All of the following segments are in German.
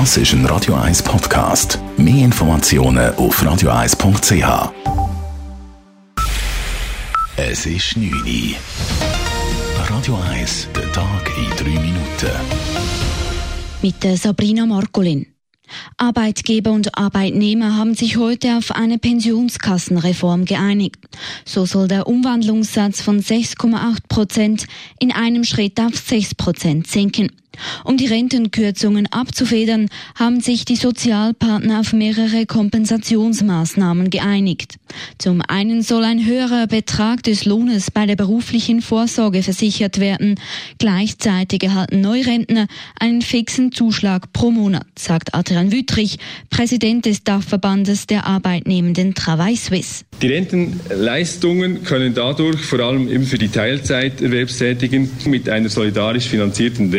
Das ist ein Radio 1 Podcast. Mehr Informationen auf radio1.ch. Es ist 9 Uhr. Radio 1, der Tag in 3 Minuten. Mit Sabrina Markolin. Arbeitgeber und Arbeitnehmer haben sich heute auf eine Pensionskassenreform geeinigt. So soll der Umwandlungssatz von 6,8 Prozent in einem Schritt auf 6 Prozent sinken. Um die Rentenkürzungen abzufedern, haben sich die Sozialpartner auf mehrere Kompensationsmaßnahmen geeinigt. Zum einen soll ein höherer Betrag des Lohnes bei der beruflichen Vorsorge versichert werden. Gleichzeitig erhalten Neurentner einen fixen Zuschlag pro Monat, sagt Adrian Wüttrich, Präsident des Dachverbandes der Arbeitnehmenden Travail Suisse. Die Rentenleistungen können dadurch vor allem eben für die Teilzeiterwerbstätigen mit einer solidarisch finanzierten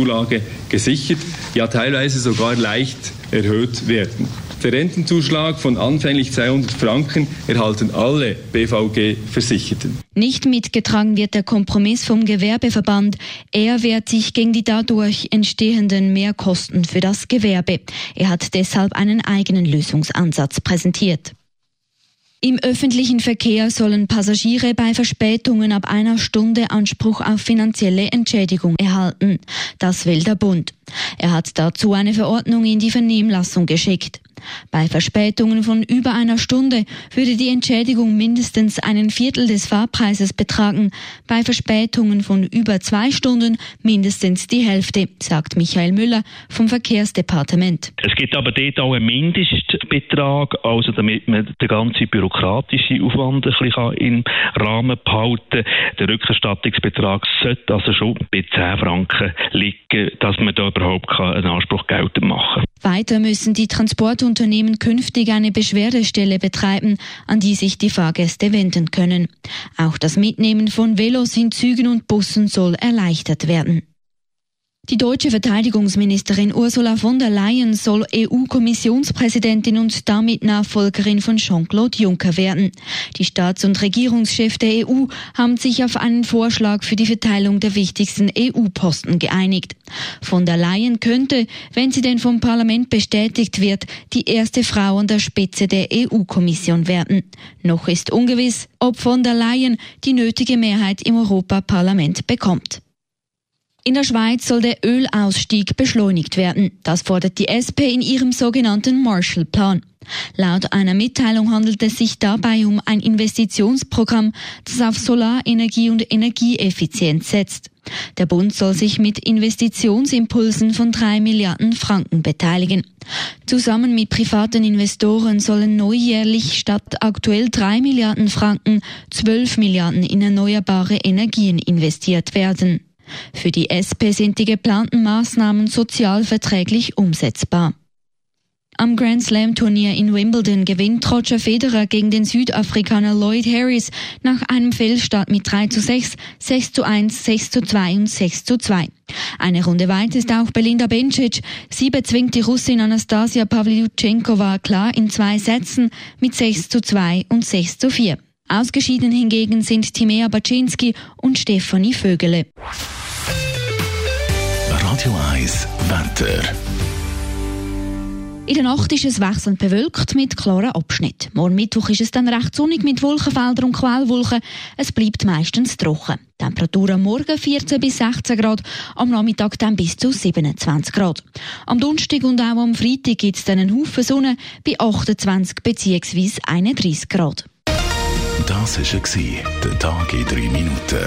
Rentenzulage gesichert, ja teilweise sogar leicht erhöht werden. Der Rentenzuschlag von anfänglich 200 Franken erhalten alle BVG-Versicherten. Nicht mitgetragen wird der Kompromiss vom Gewerbeverband. Er wehrt sich gegen die dadurch entstehenden Mehrkosten für das Gewerbe. Er hat deshalb einen eigenen Lösungsansatz präsentiert. Im öffentlichen Verkehr sollen Passagiere bei Verspätungen ab einer Stunde Anspruch auf finanzielle Entschädigung erhalten. Das will der Bund. Er hat dazu eine Verordnung in die Vernehmlassung geschickt. Bei Verspätungen von über einer Stunde würde die Entschädigung mindestens einen Viertel des Fahrpreises betragen, bei Verspätungen von über zwei Stunden mindestens die Hälfte, sagt Michael Müller vom Verkehrsdepartement. Es gibt aber dort auch einen Mindestbetrag, also damit man den ganzen bürokratischen Aufwand ein bisschen im Rahmen behalten kann. Der Rückerstattungsbetrag sollte also schon bei 10 Franken liegen, dass man da überhaupt einen Anspruch geltend machen kann. Weiter müssen die Transport- Unternehmen künftig eine Beschwerdestelle betreiben, an die sich die Fahrgäste wenden können. Auch das Mitnehmen von Velos in Zügen und Bussen soll erleichtert werden. Die deutsche Verteidigungsministerin Ursula von der Leyen soll EU-Kommissionspräsidentin und damit Nachfolgerin von Jean-Claude Juncker werden. Die Staats- und Regierungschefs der EU haben sich auf einen Vorschlag für die Verteilung der wichtigsten EU-Posten geeinigt. Von der Leyen könnte, wenn sie denn vom Parlament bestätigt wird, die erste Frau an der Spitze der EU-Kommission werden. Noch ist ungewiss, ob von der Leyen die nötige Mehrheit im Europaparlament bekommt. In der Schweiz soll der Ölausstieg beschleunigt werden. Das fordert die SP in ihrem sogenannten Marshallplan. Laut einer Mitteilung handelt es sich dabei um ein Investitionsprogramm, das auf Solarenergie und Energieeffizienz setzt. Der Bund soll sich mit Investitionsimpulsen von drei Milliarden Franken beteiligen. Zusammen mit privaten Investoren sollen neujährlich statt aktuell drei Milliarden Franken zwölf Milliarden in erneuerbare Energien investiert werden. Für die SP sind die geplanten Maßnahmen sozialverträglich umsetzbar. Am Grand Slam Turnier in Wimbledon gewinnt Roger Federer gegen den Südafrikaner Lloyd Harris nach einem Fehlstart mit 3 zu 6, 6 zu 1, 6 zu 2 und 6 zu 2. Eine Runde weiter ist auch Belinda Bencic. Sie bezwingt die Russin Anastasia Pavlyuchenkova klar in zwei Sätzen mit 6 zu 2 und 6 zu 4. Ausgeschieden hingegen sind Timea Baczynski und Stefanie Vögele. Radio 1 Wetter. In der Nacht ist es wechselnd bewölkt mit klaren Abschnitten. Morgen Mittwoch ist es dann recht sonnig mit Wolkenfeldern und Quellwolken. Es bleibt meistens trocken. Temperatur am Morgen 14 bis 16 Grad, am Nachmittag dann bis zu 27 Grad. Am Donnerstag und auch am Freitag gibt es dann einen Haufen Sonne bei 28 bzw. 31 Grad. Das war der Tag in drei Minuten.